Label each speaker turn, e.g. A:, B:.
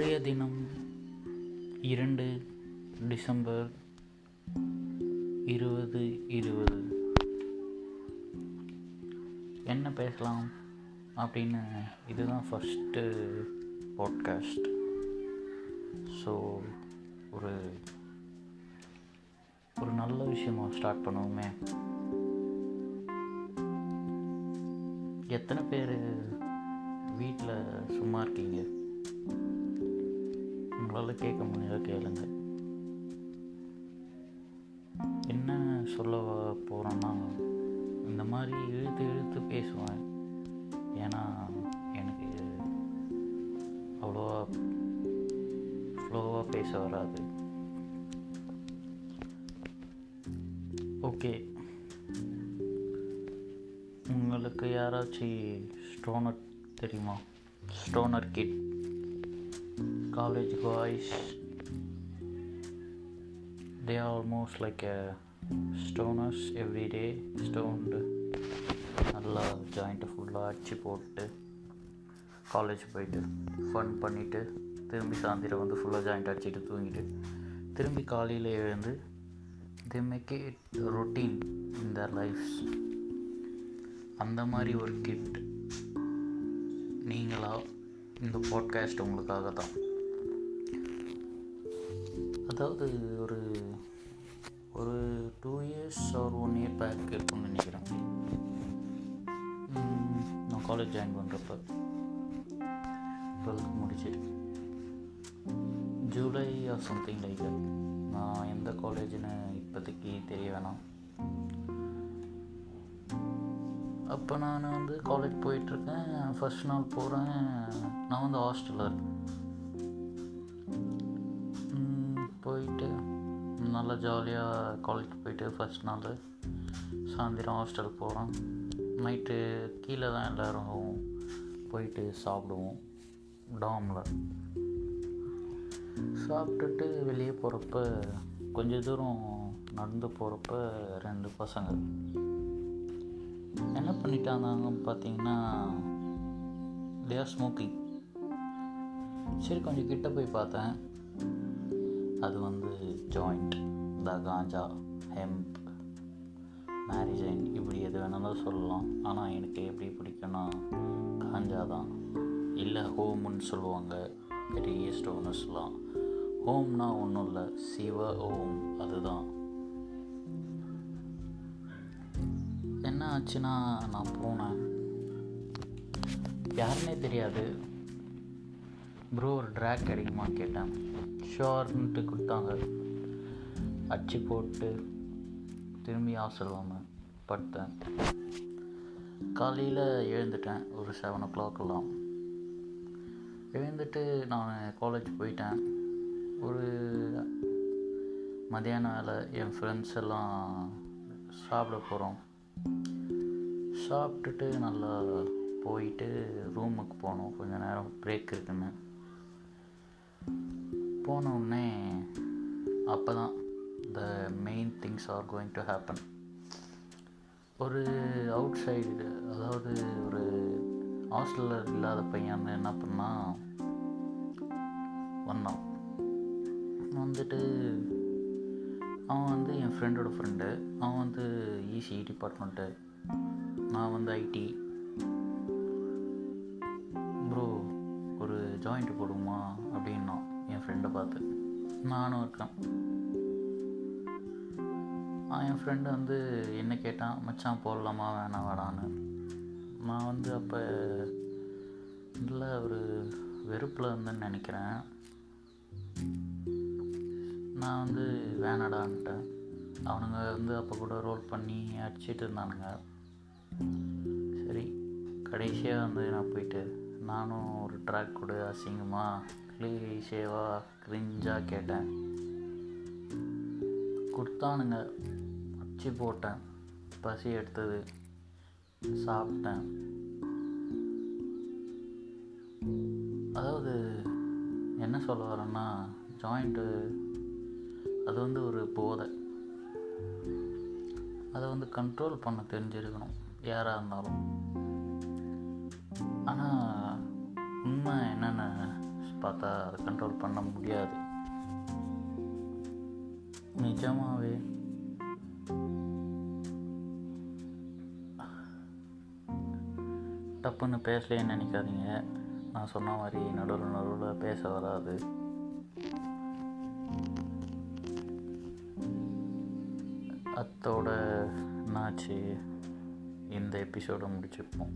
A: தினம் இரண்டு டிசம்பர் இருபது இருபது. என்ன பேசலாம் அப்படின்னு இதுதான் ஃபஸ்ட்டு பாட்காஸ்ட் ஸோ ஒரு ஒரு நல்ல விஷயமா ஸ்டார்ட் பண்ணுவோமே. எத்தனை பேர் வீட்டில் சும்மா இருக்கீங்க? உங்களால் கேட்க முடியாத கேளுங்க. என்ன சொல்ல போகிறேன்னா இந்த மாதிரி இழுத்து இழுத்து பேசுவேன். ஏன்னா எனக்கு அவ்வளோவா ஃப்ளோவாக பேச வராது. ஓகே உங்களுக்கு யாராச்சும் ஸ்டோனர் தெரியுமா? Stoner kid college boys they are almost like a stoners every day. Stoned. நல்லா ஜாயிண்ட்டை ஃபுல்லாக அடிச்சு போட்டு காலேஜ் போயிட்டு ஃபன் பண்ணிவிட்டு திரும்பி சாயந்தரம் வந்து ஃபுல்லாக ஜாயிண்ட் அடிச்சுட்டு தூங்கிட்டு திரும்பி காலையில் எழுந்து the make it routine in their lives அந்த மாதிரி ஒரு கிட் நீங்களா இந்த பாட்காஸ்ட் உங்களுக்காக தான் அதாவது ஒரு ஒரு two years or one year back இருக்கும்னு நினைக்கிறேன். நான் காலேஜ் ஜாயின் பண்ணுறப்ப டுவெல்த் முடிச்சு. ஜூலை ஆர் சம்திங் லைக் நான் எந்த காலேஜ்னு இப்போதைக்கு தெரிய வேணாம். அப்போ நான் வந்து காலேஜ் போயிட்டுருக்கேன் ஃபஸ்ட் நாள் போகிறேன் நான் வந்து ஹாஸ்டலில் இருக்கேன். போயிட்டு நல்லா ஜாலியாக காலேஜ் போயிட்டு ஃபஸ்ட் நாள் சாயந்தரம் ஹாஸ்டல் போகிறோம் நைட்டு கீழே தான் எல்லோரும் போயிட்டு சாப்பிடுவோம். டாமில் சாப்பிட்டுட்டு வெளியே போகிறப்ப கொஞ்ச தூரம் நடந்து போகிறப்ப ரெண்டு பசங்க. என்ன பண்ணிட்டாங்க பார்த்தீங்கன்னா தேர் ஸ்மோக்கிங் சரி கொஞ்சம் கிட்ட போய் பார்த்தேன். அது வந்து ஜாயிண்ட் த காஞ்சா ஹெம்ப் மேரிஜைன் இப்படி எது வேணாலும் சொல்லலாம். ஆனால் எனக்கு எப்படி பிடிக்கும்னா காஞ்சா தான். இல்லை ஹோம்னு சொல்லுவாங்க. பெரிய ஸ்டோனர்ஸ்லாம் ஹோம்னா ஒன்றும் இல்லை. சிவ ஓம் அதுதான். என்ன ஆச்சுன்னா நான் போனேன். யாருன்னே தெரியாது. ப்ரோ ஒரு ட்ராக் கிடைக்குமா கேட்டேன். ஷோர்ன்ட்டு கொடுத்தாங்க. அச்சு போட்டு திரும்பி ஹாஸ்டல் படுத்தேன். காலையில் எழுந்துட்டேன். ஒரு செவன் ஓ கிளாக்கெல்லாம் எழுந்துட்டு நான் காலேஜ் போயிட்டேன். ஒரு மதியானம் வேலை. என் ஃப்ரெண்ட்ஸ் எல்லாம் சாப்பிட போகிறோம் சாப்பிட்டுட்டு நல்லா போயிட்டு ரூமுக்கு போனோம். கொஞ்சம் நேரம் பிரேக் இருக்குன்னு. போனோடனே அப்போ தான் the main things are going to happen ஒரு அவுட் சைடு அதாவது ஒரு ஹாஸ்டலில் இல்லாத பையன் என்ன பண்ணால் வந்தான். வந்துட்டு அவன் வந்து என் ஃப்ரெண்டோட ஃப்ரெண்டு அவன் வந்து இசிஇ டிபார்ட்மெண்ட்டு நான் வந்து ஐடி ப்ரோ ஒரு ஜாயிண்ட் போடுமா அப்படின்னா என் ஃப்ரெண்டை பார்த்து. நானும் இருக்கேன். என் ஃப்ரெண்டு வந்து என்ன கேட்டான்? மச்சான் போடலாமா? வேணாம் வேடான்னு. நான் வந்து அப்போ இல்லை ஒரு வெறுப்பில் இருந்தேன்னு நினைக்கிறேன். நான் வந்து வேணாடான்ட்டேன். அவனுங்க வந்து அப்போ கூட ரோல் பண்ணி அடிச்சிட்டு இருந்தானுங்க. சரி கடைசியாக வந்து நான் போயிட்டு நானும் ஒரு ட்ராக் கொடு அசிங்கமாக க்ளீஷேவாக கிரிஞ்சாக கேட்டேன். கொடுத்தானுங்க. அச்சு போட்டேன். பசி எடுத்தது. சாப்பிட்டேன். அதாவது என்ன சொல்ல வரேன்னா ஜாயிண்ட்டு அது வந்து ஒரு போதை. அதை வந்து கண்ட்ரோல் பண்ண தெரிஞ்சிருக்கணும். யாராக இருந்தாலும். ஆனால் உண்மை என்னென்ன பார்த்தா அதை கண்ட்ரோல் பண்ண முடியாது. நிஜமாவே. டப்புன்னு பேசலேன்னு நினைக்காதீங்க. நான் சொன்ன மாதிரி நடுவில் நடுவில் பேச வராது. அத்தோட என்னாச்சு? இந்த எபிசோடை முடிச்சுப்போம்